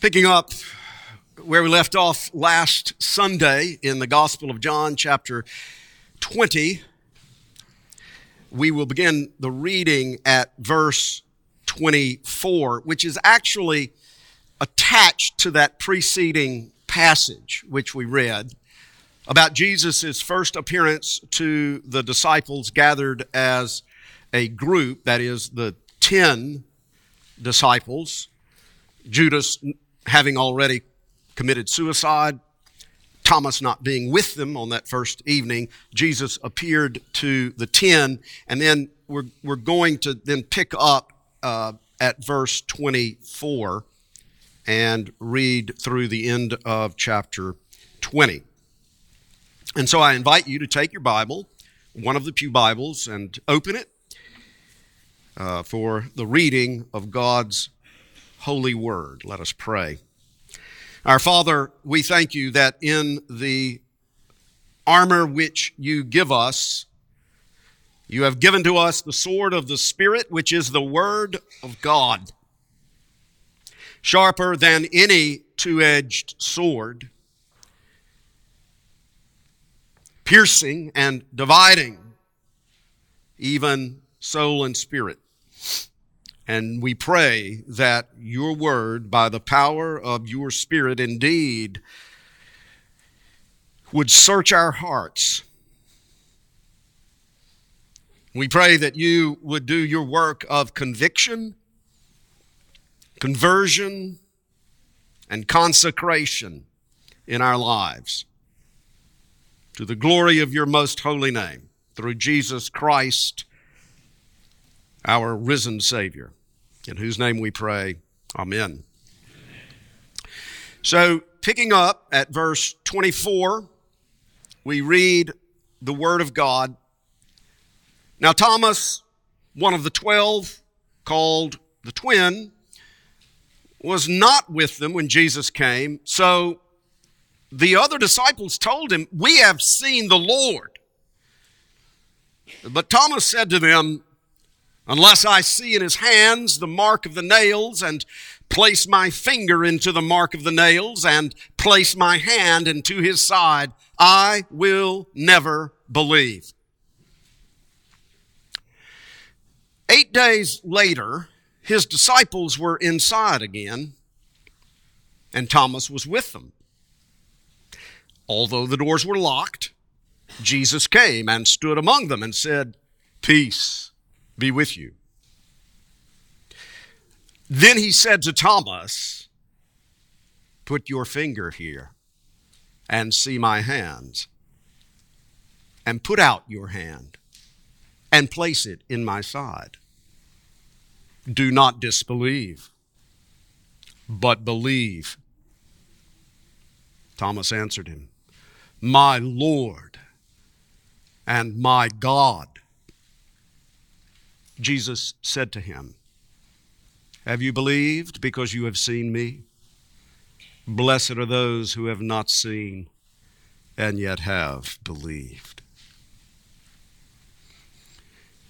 Picking up where we left off last Sunday in the Gospel of John, chapter 20, we will begin the reading at verse 24, which is actually attached to that preceding passage which we read about Jesus' first appearance to the disciples gathered as a group, that is, the ten disciples. Judas having already committed suicide, Thomas not being with them on that first evening, Jesus appeared to the ten, and then we're, we're going to then pick up uh, at verse 24 and read through the end of chapter 20. And so I invite you to take your Bible, one of the Pew Bibles, and open it uh, for the reading of God's holy word. Let us pray. Our Father, we thank you that in the armor which you give us, you have given to us the sword of the Spirit, which is the Word of God, sharper than any two edged sword, piercing and dividing even soul and spirit and we pray that your word, by the power of your spirit, indeed would search our hearts. We pray that you would do your work of conviction, conversion, and consecration in our lives to the glory of your most holy name through Jesus Christ, our risen Savior in whose name we pray. Amen. So, picking up at verse 24, we read the Word of God. Now, Thomas, one of the twelve, called the twin, was not with them when Jesus came. So the other disciples told him, We have seen the Lord. But Thomas said to them, unless I see in his hands the mark of the nails and place my finger into the mark of the nails and place my hand into his side, I will never believe. Eight days later, his disciples were inside again, and Thomas was with them. Although the doors were locked, Jesus came and stood among them and said, Peace be with you. Then he said to Thomas, Put your finger here and see my hands, and put out your hand and place it in my side. Do not disbelieve, but believe. Thomas answered him, My Lord and my God. Jesus said to him, Have you believed because you have seen me? Blessed are those who have not seen and yet have believed.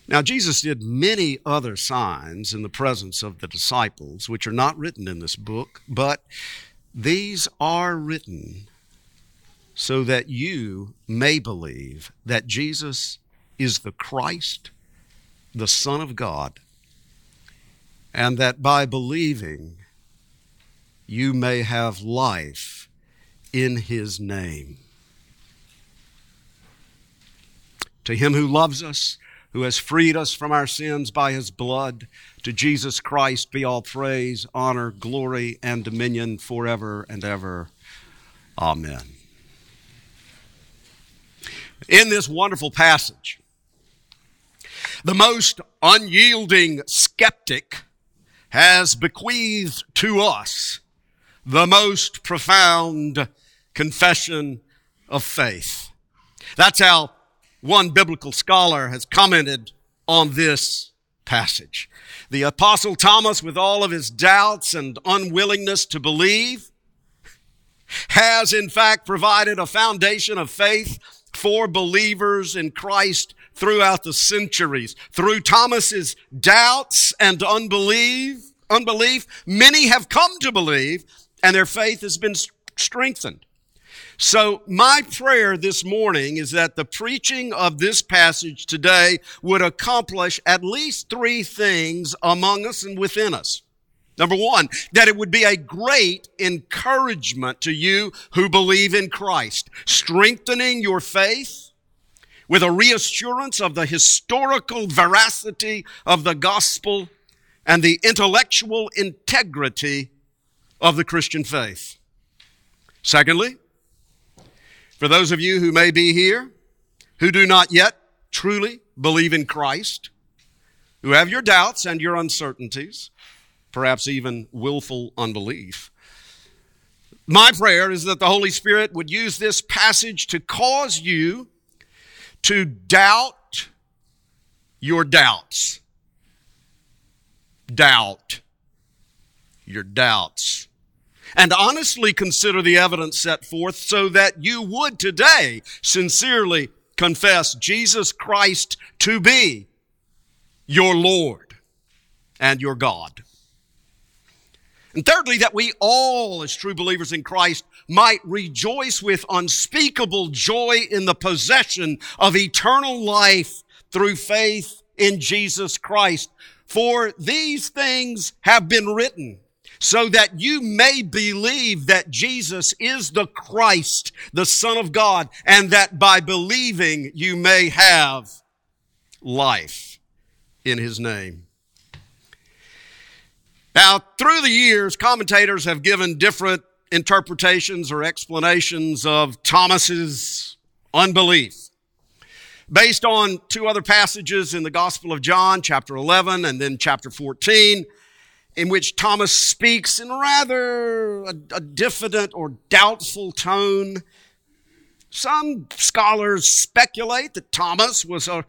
Now, Jesus did many other signs in the presence of the disciples, which are not written in this book, but these are written so that you may believe that Jesus is the Christ the Son of God, and that by believing you may have life in His name. To Him who loves us, who has freed us from our sins by His blood, to Jesus Christ be all praise, honor, glory, and dominion forever and ever. Amen. In this wonderful passage, the most unyielding skeptic has bequeathed to us the most profound confession of faith. That's how one biblical scholar has commented on this passage. The apostle Thomas, with all of his doubts and unwillingness to believe, has in fact provided a foundation of faith for believers in Christ throughout the centuries. Through Thomas's doubts and unbelief, unbelief, many have come to believe and their faith has been strengthened. So my prayer this morning is that the preaching of this passage today would accomplish at least three things among us and within us. Number one, that it would be a great encouragement to you who believe in Christ, strengthening your faith with a reassurance of the historical veracity of the gospel and the intellectual integrity of the Christian faith. Secondly, for those of you who may be here who do not yet truly believe in Christ, who have your doubts and your uncertainties, perhaps even willful unbelief, my prayer is that the Holy Spirit would use this passage to cause you to doubt your doubts. Doubt your doubts and honestly consider the evidence set forth so that you would today sincerely confess Jesus Christ to be your Lord and your God. And thirdly, that we all, as true believers in Christ, might rejoice with unspeakable joy in the possession of eternal life through faith in Jesus Christ. For these things have been written so that you may believe that Jesus is the Christ, the Son of God, and that by believing you may have life in His name. Now, through the years, commentators have given different interpretations or explanations of Thomas's unbelief. Based on two other passages in the Gospel of John, chapter 11 and then chapter 14, in which Thomas speaks in rather a, a diffident or doubtful tone. Some scholars speculate that Thomas was a,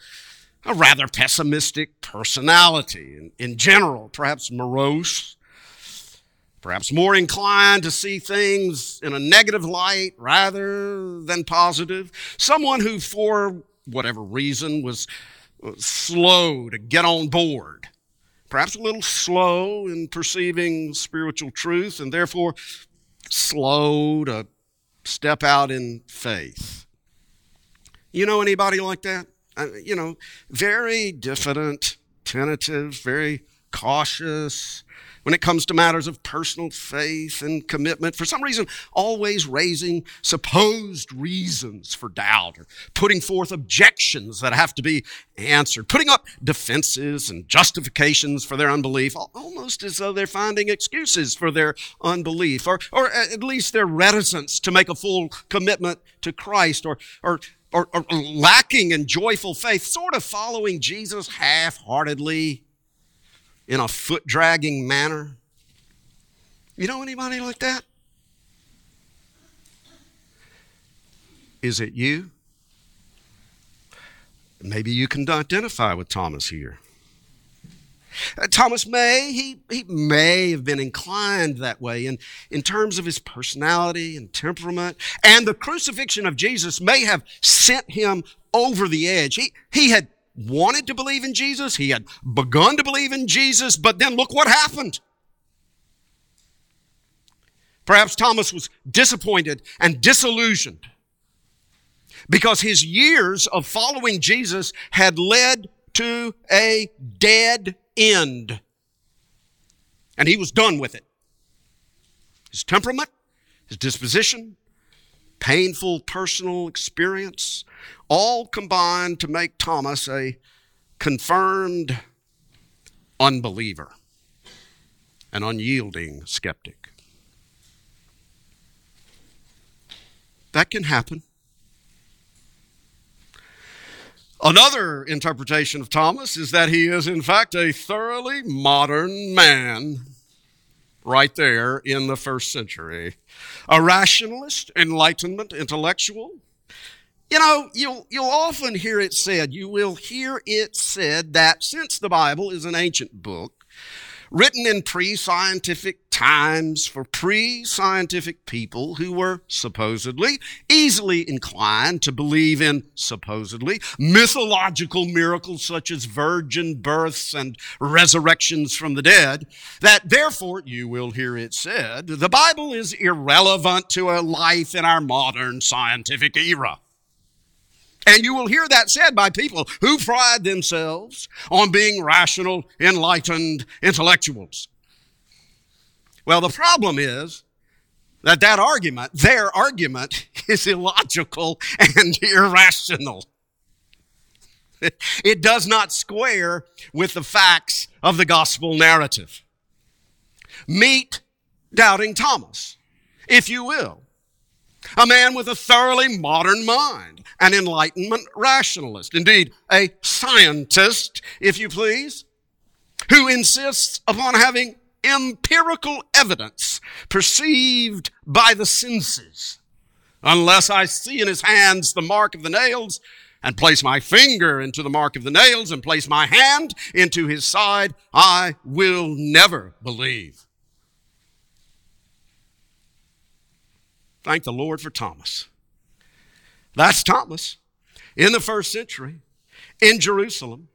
a rather pessimistic personality in, in general, perhaps morose, perhaps more inclined to see things in a negative light rather than positive. Someone who, for whatever reason, was slow to get on board perhaps a little slow in perceiving spiritual truth and therefore slow to step out in faith. You know anybody like that? Uh, you know, very diffident, tentative, very cautious, when it comes to matters of personal faith and commitment, for some reason, always raising supposed reasons for doubt or putting forth objections that have to be answered, putting up defenses and justifications for their unbelief, almost as though they're finding excuses for their unbelief, or, or at least their reticence to make a full commitment to Christ, or, or or, or, lacking in joyful faith, sort of following Jesus half heartedly in a foot dragging manner? You know anybody like that? Is it you? Maybe you can identify with Thomas here. Uh, Thomas may, he, he may have been inclined that way in, in terms of his personality and temperament. And the crucifixion of Jesus may have sent him over the edge. He, he had wanted to believe in Jesus. He had begun to believe in Jesus, but then look what happened. Perhaps Thomas was disappointed and disillusioned because his years of following Jesus had led to a dead end. And he was done with it. His temperament, his disposition, painful personal experience, all combined to make Thomas a confirmed unbeliever, an unyielding skeptic. That can happen. Another interpretation of Thomas is that he is, in fact, a thoroughly modern man right there in the first century. A rationalist, enlightenment, intellectual. You know, you'll, you'll often hear it said, you will hear it said that since the Bible is an ancient book, written in pre scientific times for pre scientific people who were supposedly easily inclined to believe in supposedly mythological miracles such as virgin births and resurrections from the dead, that therefore, you will hear it said, the Bible is irrelevant to a life in our modern scientific era. And you will hear that said by people who pride themselves on being rational, enlightened intellectuals. Well, the problem is that that argument, their argument, is illogical and irrational. It does not square with the facts of the gospel narrative. Meet doubting Thomas, if you will. A man with a thoroughly modern mind, an Enlightenment rationalist, indeed, a scientist, if you please, who insists upon having empirical evidence perceived by the senses. Unless I see in his hands the mark of the nails, and place my finger into the mark of the nails, and place my hand into his side, I will never believe. Thank the Lord for Thomas. That's Thomas in the first century in Jerusalem.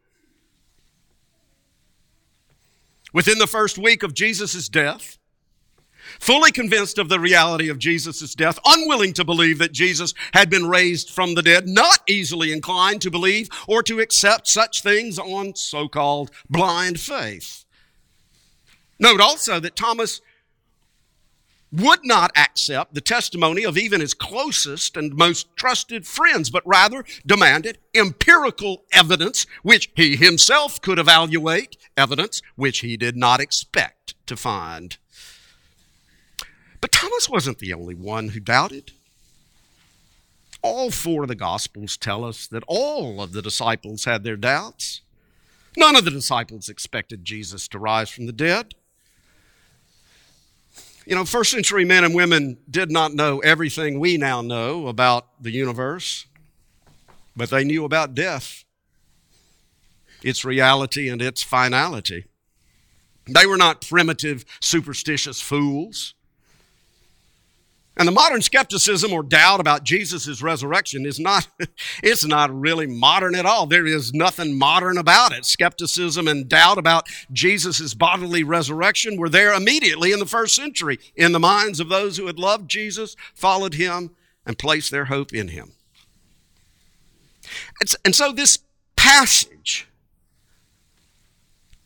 Within the first week of Jesus' death, fully convinced of the reality of Jesus' death, unwilling to believe that Jesus had been raised from the dead, not easily inclined to believe or to accept such things on so called blind faith. Note also that Thomas would not accept the testimony of even his closest and most trusted friends, but rather demanded empirical evidence which he himself could evaluate, evidence which he did not expect to find. But Thomas wasn't the only one who doubted. All four of the Gospels tell us that all of the disciples had their doubts. None of the disciples expected Jesus to rise from the dead. You know, first century men and women did not know everything we now know about the universe, but they knew about death, its reality, and its finality. They were not primitive, superstitious fools. And the modern skepticism or doubt about Jesus' resurrection is not, it's not really modern at all. There is nothing modern about it. Skepticism and doubt about Jesus' bodily resurrection were there immediately in the first century in the minds of those who had loved Jesus, followed him, and placed their hope in him. And so this passage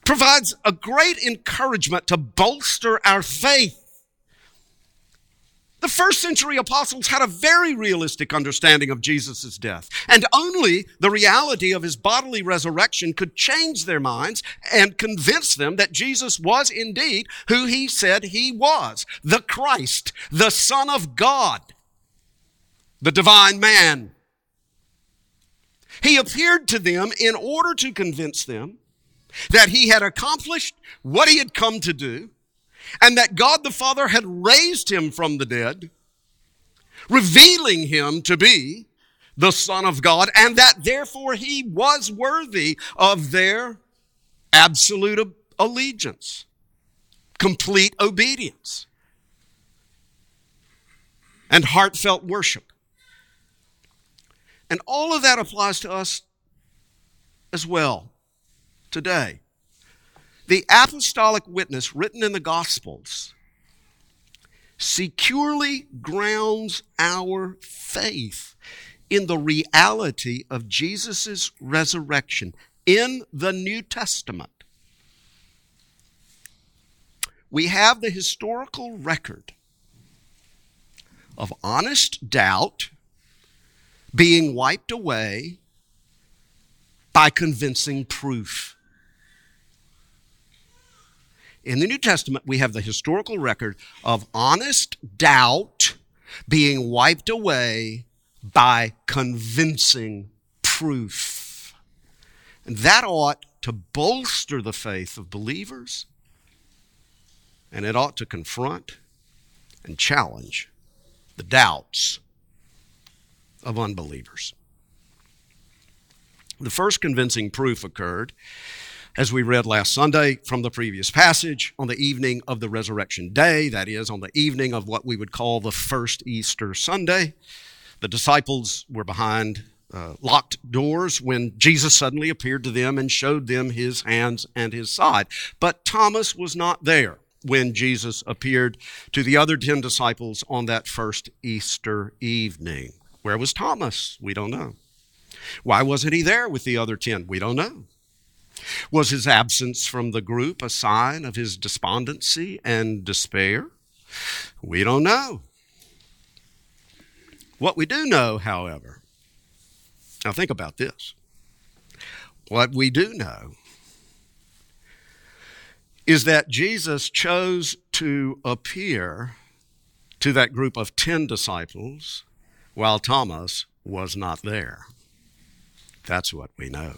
provides a great encouragement to bolster our faith the first century apostles had a very realistic understanding of Jesus' death, and only the reality of his bodily resurrection could change their minds and convince them that Jesus was indeed who he said he was the Christ, the Son of God, the divine man. He appeared to them in order to convince them that he had accomplished what he had come to do and that God the Father had raised him from the dead, revealing him to be the Son of God, and that therefore he was worthy of their absolute allegiance, complete obedience, and heartfelt worship. And all of that applies to us as well today. The apostolic witness written in the Gospels securely grounds our faith in the reality of Jesus' resurrection in the New Testament. We have the historical record of honest doubt being wiped away by convincing proof. In the New Testament, we have the historical record of honest doubt being wiped away by convincing proof. And that ought to bolster the faith of believers, and it ought to confront and challenge the doubts of unbelievers. The first convincing proof occurred as we read last Sunday from the previous passage, on the evening of the resurrection day, that is, on the evening of what we would call the first Easter Sunday, the disciples were behind uh, locked doors when Jesus suddenly appeared to them and showed them his hands and his side. But Thomas was not there when Jesus appeared to the other 10 disciples on that first Easter evening. Where was Thomas? We don't know. Why wasn't he there with the other 10? We don't know. Was his absence from the group a sign of his despondency and despair? We don't know. What we do know, however, now think about this. What we do know is that Jesus chose to appear to that group of 10 disciples while Thomas was not there. That's what we know.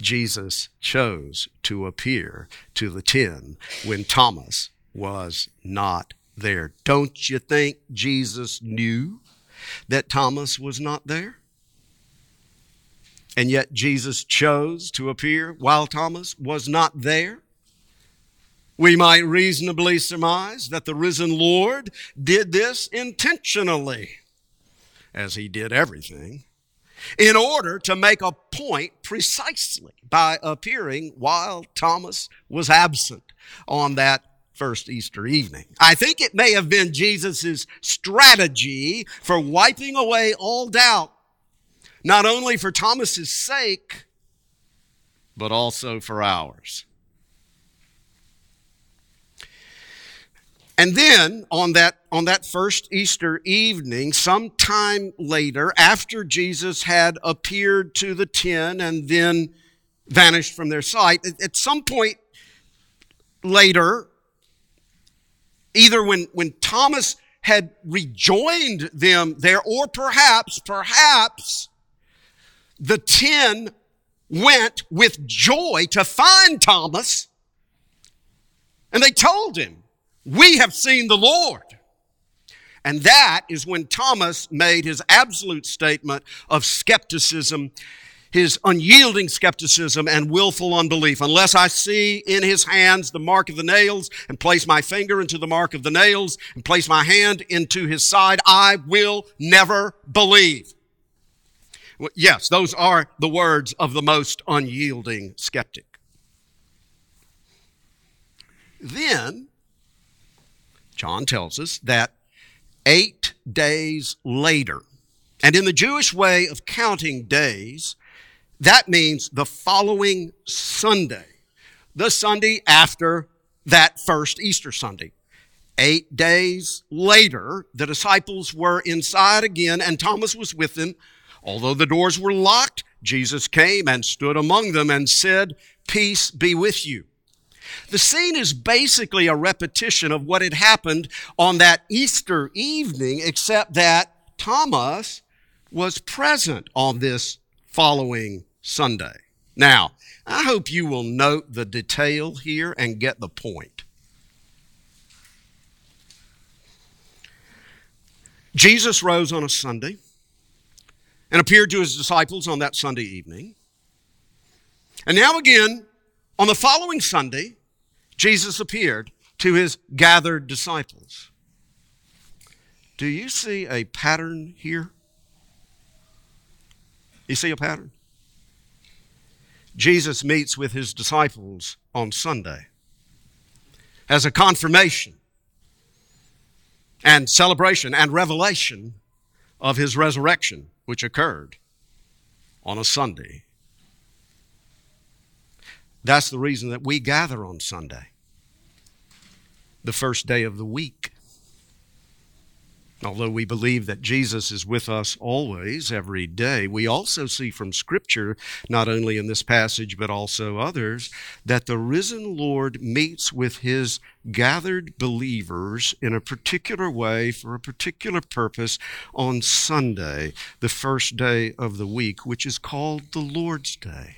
Jesus chose to appear to the ten when Thomas was not there. Don't you think Jesus knew that Thomas was not there? And yet Jesus chose to appear while Thomas was not there? We might reasonably surmise that the risen Lord did this intentionally, as he did everything in order to make a point precisely by appearing while Thomas was absent on that first Easter evening. I think it may have been Jesus' strategy for wiping away all doubt, not only for Thomas's sake, but also for ours. And then on that, on that first Easter evening, sometime later, after Jesus had appeared to the ten and then vanished from their sight, at some point later, either when, when Thomas had rejoined them there, or perhaps, perhaps the ten went with joy to find Thomas and they told him, we have seen the Lord. And that is when Thomas made his absolute statement of skepticism, his unyielding skepticism and willful unbelief. Unless I see in his hands the mark of the nails and place my finger into the mark of the nails and place my hand into his side, I will never believe. Yes, those are the words of the most unyielding skeptic. Then John tells us that eight days later, and in the Jewish way of counting days, that means the following Sunday, the Sunday after that first Easter Sunday. Eight days later, the disciples were inside again, and Thomas was with them. Although the doors were locked, Jesus came and stood among them and said, Peace be with you. The scene is basically a repetition of what had happened on that Easter evening, except that Thomas was present on this following Sunday. Now, I hope you will note the detail here and get the point. Jesus rose on a Sunday and appeared to his disciples on that Sunday evening. And now, again, on the following Sunday, Jesus appeared to his gathered disciples. Do you see a pattern here? You see a pattern? Jesus meets with his disciples on Sunday as a confirmation and celebration and revelation of his resurrection, which occurred on a Sunday that's the reason that we gather on Sunday, the first day of the week. Although we believe that Jesus is with us always, every day, we also see from Scripture, not only in this passage but also others, that the risen Lord meets with his gathered believers in a particular way for a particular purpose on Sunday, the first day of the week, which is called the Lord's Day.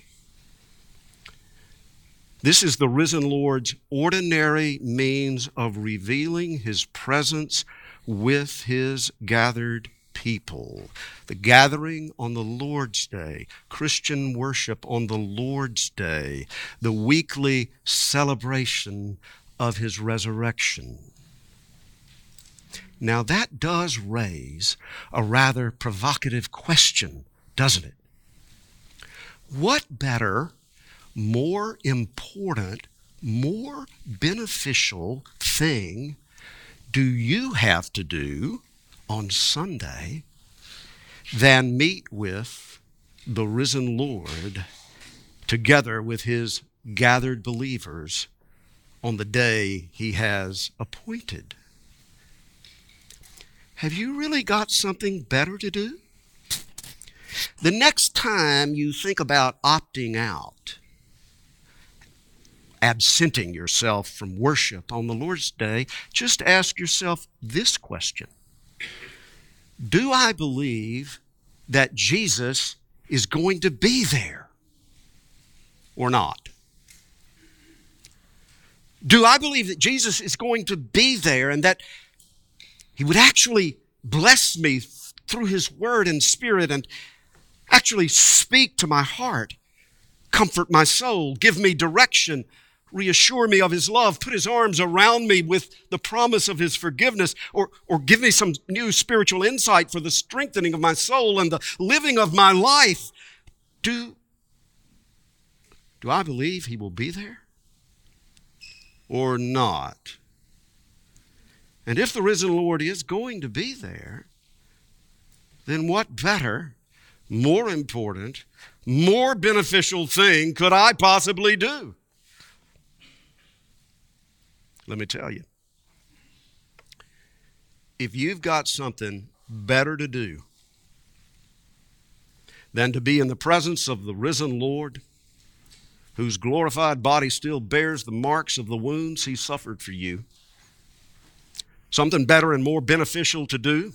This is the risen Lord's ordinary means of revealing his presence with his gathered people. The gathering on the Lord's Day, Christian worship on the Lord's Day, the weekly celebration of his resurrection. Now, that does raise a rather provocative question, doesn't it? What better, more important, more beneficial thing do you have to do on Sunday than meet with the risen Lord together with his gathered believers on the day he has appointed. Have you really got something better to do? The next time you think about opting out, absenting yourself from worship on the Lord's Day, just ask yourself this question Do I believe that Jesus is going to be there or not? Do I believe that Jesus is going to be there and that he would actually bless me through his word and spirit and actually speak to my heart, comfort my soul, give me direction, reassure me of his love, put his arms around me with the promise of his forgiveness, or, or give me some new spiritual insight for the strengthening of my soul and the living of my life. Do, do I believe he will be there? Or not? And if the risen Lord is going to be there, then what better, more important, more beneficial thing could I possibly do? Let me tell you. If you've got something better to do than to be in the presence of the risen Lord, whose glorified body still bears the marks of the wounds he suffered for you, something better and more beneficial to do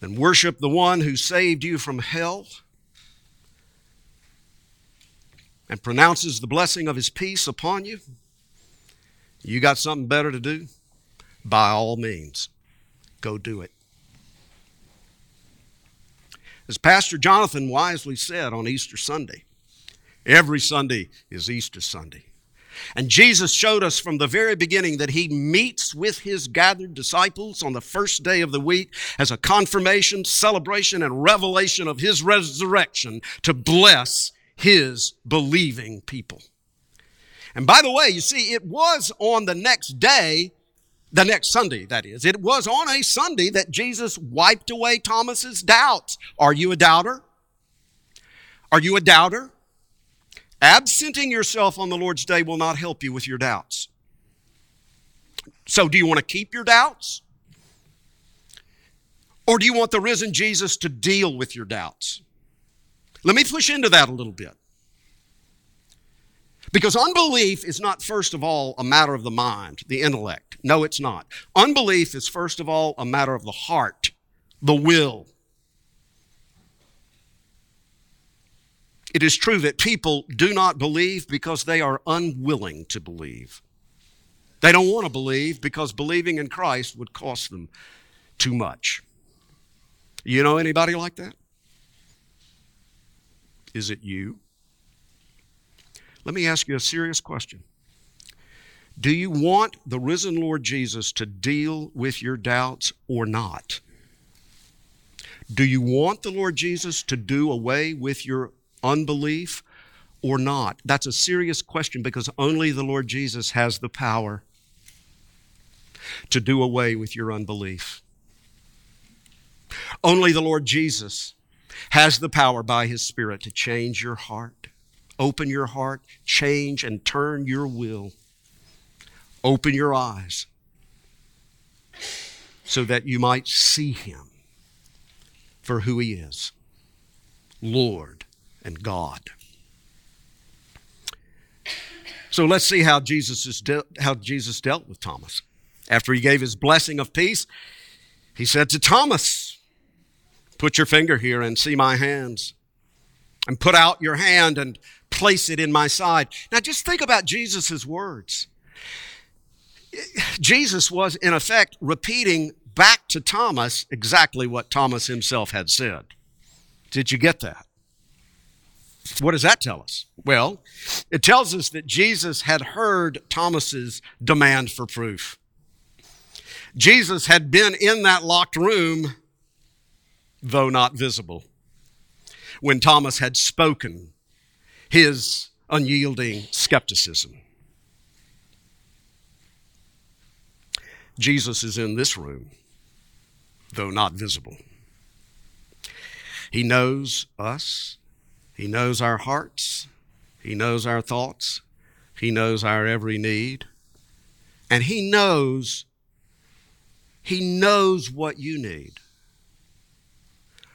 than worship the one who saved you from hell and pronounces the blessing of his peace upon you, you got something better to do? By all means, go do it. As Pastor Jonathan wisely said on Easter Sunday, every Sunday is Easter Sunday. And Jesus showed us from the very beginning that he meets with his gathered disciples on the first day of the week as a confirmation, celebration, and revelation of his resurrection to bless his believing people. And by the way, you see, it was on the next day, the next Sunday, that is, it was on a Sunday that Jesus wiped away Thomas's doubts. Are you a doubter? Are you a doubter? Absenting yourself on the Lord's day will not help you with your doubts. So, do you want to keep your doubts? Or do you want the risen Jesus to deal with your doubts? Let me push into that a little bit. Because unbelief is not, first of all, a matter of the mind, the intellect. No, it's not. Unbelief is, first of all, a matter of the heart, the will. It is true that people do not believe because they are unwilling to believe. They don't want to believe because believing in Christ would cost them too much. You know anybody like that? Is it you? Let me ask you a serious question. Do you want the risen Lord Jesus to deal with your doubts or not? Do you want the Lord Jesus to do away with your unbelief or not? That's a serious question because only the Lord Jesus has the power to do away with your unbelief. Only the Lord Jesus has the power by His Spirit to change your heart, open your heart, change and turn your will, open your eyes so that you might see Him for who He is Lord and God. So let's see how Jesus, is de- how Jesus dealt with Thomas. After he gave his blessing of peace, he said to Thomas, Put your finger here and see my hands, and put out your hand and place it in my side. Now just think about Jesus' words. Jesus was, in effect, repeating back to Thomas exactly what Thomas himself had said. Did you get that? What does that tell us? Well, it tells us that Jesus had heard Thomas's demand for proof. Jesus had been in that locked room, though not visible, when Thomas had spoken his unyielding skepticism. Jesus is in this room, though not visible. He knows us, He knows our hearts, He knows our thoughts, He knows our every need, and He knows. He knows what you need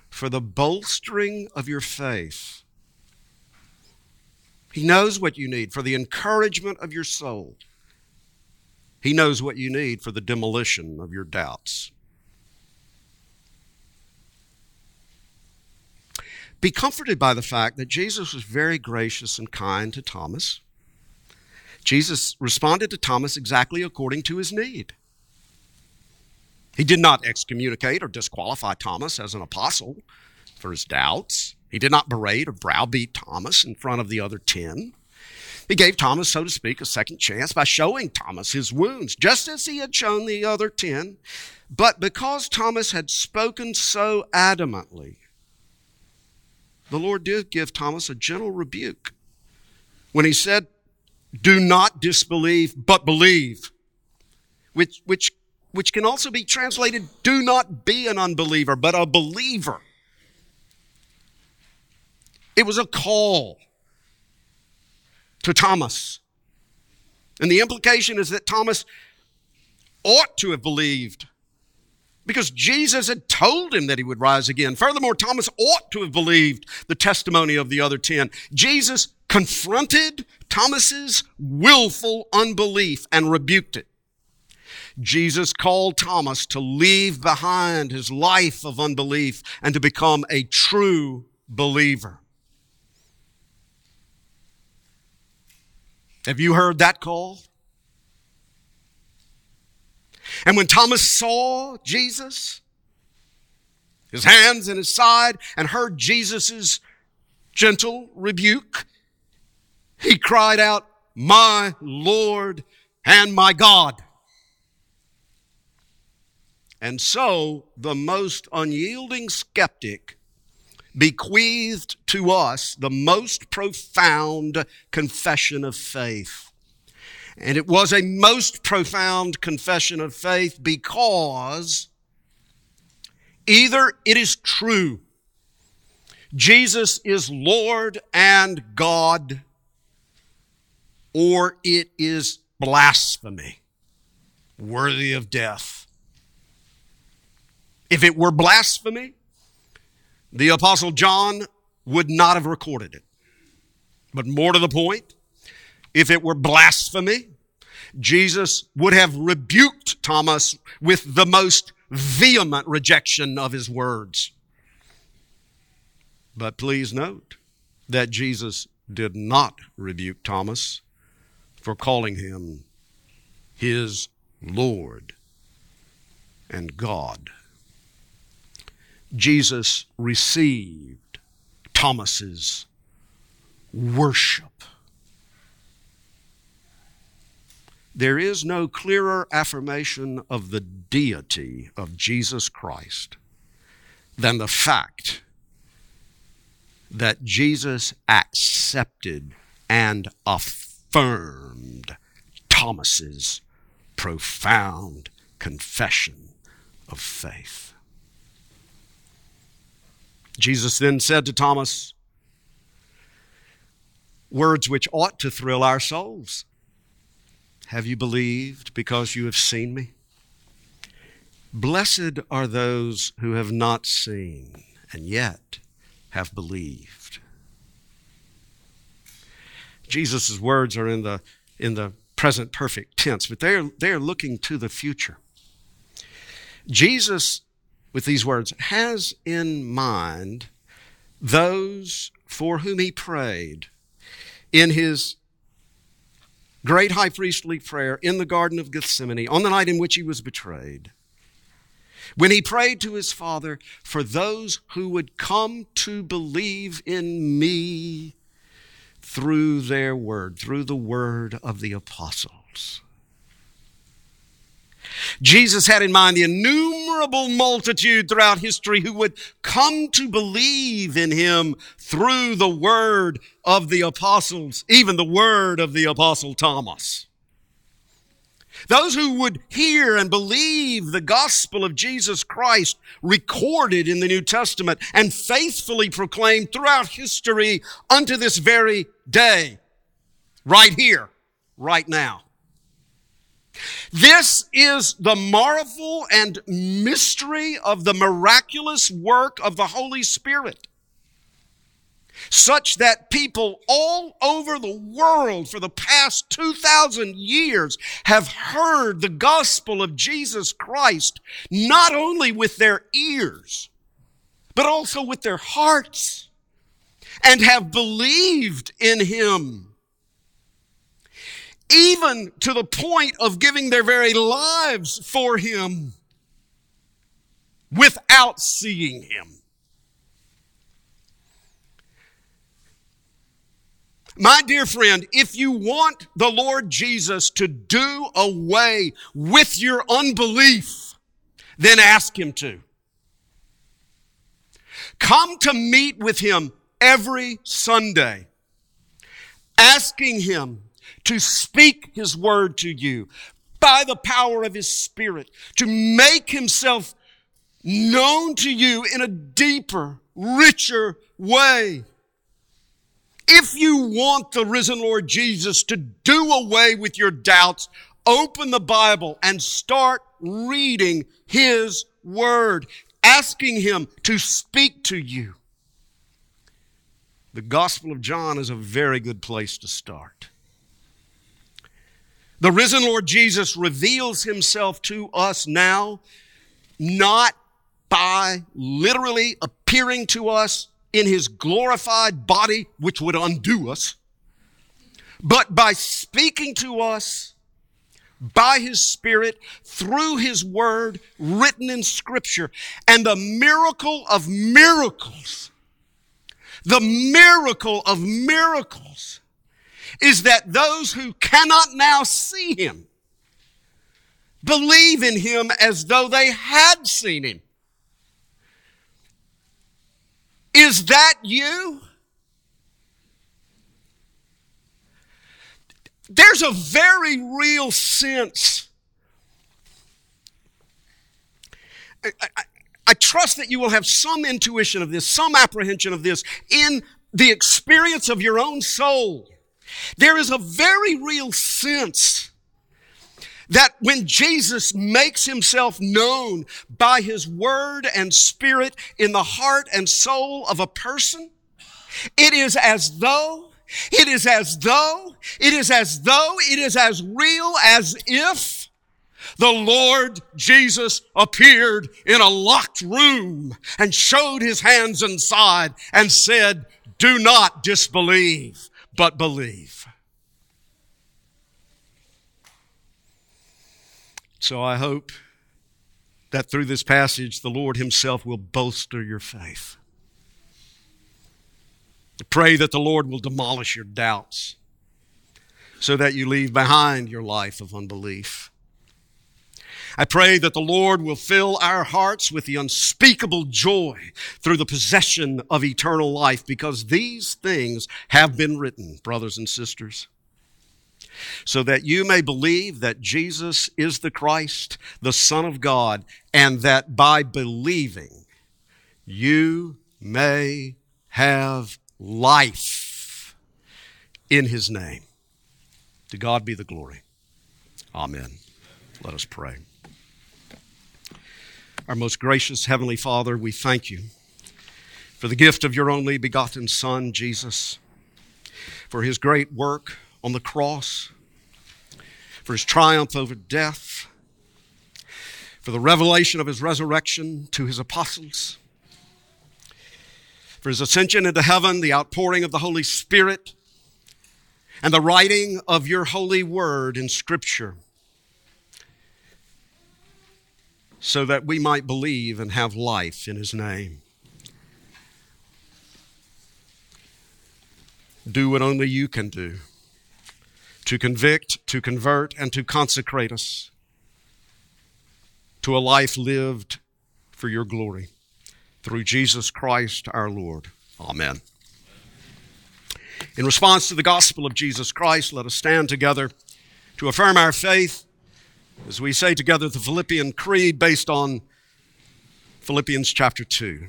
for the bolstering of your faith. He knows what you need for the encouragement of your soul. He knows what you need for the demolition of your doubts. Be comforted by the fact that Jesus was very gracious and kind to Thomas. Jesus responded to Thomas exactly according to his need. He did not excommunicate or disqualify Thomas as an apostle for his doubts. He did not berate or browbeat Thomas in front of the other ten. He gave Thomas, so to speak, a second chance by showing Thomas his wounds, just as he had shown the other ten. But because Thomas had spoken so adamantly, the Lord did give Thomas a gentle rebuke when he said, Do not disbelieve, but believe, which, which, which can also be translated, Do not be an unbeliever, but a believer. It was a call to Thomas. And the implication is that Thomas ought to have believed because Jesus had told him that he would rise again. Furthermore, Thomas ought to have believed the testimony of the other 10. Jesus confronted Thomas's willful unbelief and rebuked it. Jesus called Thomas to leave behind his life of unbelief and to become a true believer. Have you heard that call? And when Thomas saw Jesus, his hands in his side, and heard Jesus' gentle rebuke, he cried out, My Lord and my God. And so the most unyielding skeptic bequeathed to us the most profound confession of faith. And it was a most profound confession of faith because either it is true, Jesus is Lord and God, or it is blasphemy, worthy of death. If it were blasphemy, the Apostle John would not have recorded it. But more to the point, if it were blasphemy, Jesus would have rebuked Thomas with the most vehement rejection of his words. But please note that Jesus did not rebuke Thomas for calling him his Lord and God. Jesus received Thomas's worship. There is no clearer affirmation of the deity of Jesus Christ than the fact that Jesus accepted and affirmed Thomas's profound confession of faith. Jesus then said to Thomas, words which ought to thrill our souls. Have you believed because you have seen me? Blessed are those who have not seen and yet have believed. Jesus' words are in the, in the present perfect tense, but they are, they are looking to the future. Jesus with these words, has in mind those for whom he prayed in his great high priestly prayer in the Garden of Gethsemane on the night in which he was betrayed. when he prayed to his Father for those who would come to believe in me through their word, through the word of the apostles. Jesus had in mind the innumerable multitude throughout history who would come to believe in him through the word of the apostles, even the word of the apostle Thomas. Those who would hear and believe the gospel of Jesus Christ recorded in the New Testament and faithfully proclaimed throughout history unto this very day, right here, right now. This is the marvel and mystery of the miraculous work of the Holy Spirit such that people all over the world for the past 2,000 years have heard the gospel of Jesus Christ, not only with their ears, but also with their hearts, and have believed in him. Even to the point of giving their very lives for him without seeing him. My dear friend, if you want the Lord Jesus to do away with your unbelief, then ask Him to. Come to meet with Him every Sunday, asking Him to speak His word to you by the power of His Spirit, to make Himself known to you in a deeper, richer way. If you want the risen Lord Jesus to do away with your doubts, open the Bible and start reading His Word, asking Him to speak to you. The Gospel of John is a very good place to start. The risen Lord Jesus reveals Himself to us now, not by literally appearing to us in his glorified body, which would undo us, but by speaking to us by his spirit through his word written in scripture. And the miracle of miracles, the miracle of miracles is that those who cannot now see him believe in him as though they had seen him. Is that you? There's a very real sense. I, I, I, trust that you will have some intuition of this, some apprehension of this in the experience of your own soul. There is a very real sense that when Jesus makes himself known by his word and spirit in the heart and soul of a person, it is as though, it is as though, it is as though, it is as real as if the Lord Jesus appeared in a locked room and showed his hands inside and said, do not disbelieve, but believe. So I hope that through this passage, the Lord Himself will bolster your faith. Pray that the Lord will demolish your doubts so that you leave behind your life of unbelief. I pray that the Lord will fill our hearts with the unspeakable joy through the possession of eternal life because these things have been written, brothers and sisters so that you may believe that Jesus is the Christ, the Son of God, and that by believing you may have life in his name. To God be the glory. Amen. Let us pray. Our most gracious Heavenly Father, we thank you for the gift of your only begotten Son, Jesus, for his great work on the cross, for his triumph over death, for the revelation of his resurrection to his apostles, for his ascension into heaven, the outpouring of the Holy Spirit, and the writing of your holy word in Scripture. So that we might believe and have life in his name. Do what only you can do to convict, to convert, and to consecrate us to a life lived for your glory. Through Jesus Christ our Lord. Amen. In response to the gospel of Jesus Christ, let us stand together to affirm our faith as we say together the Philippian Creed based on Philippians chapter 2.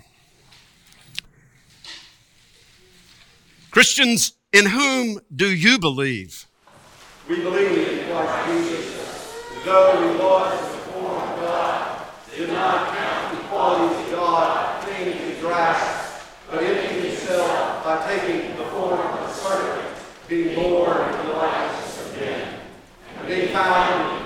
Christians, in whom do you believe? We believe in Christ Jesus, though we lost the form of God, did not count the qualities of God a thing to grasp, but emptied himself by taking the form of a servant, being born in the likeness of men, and being found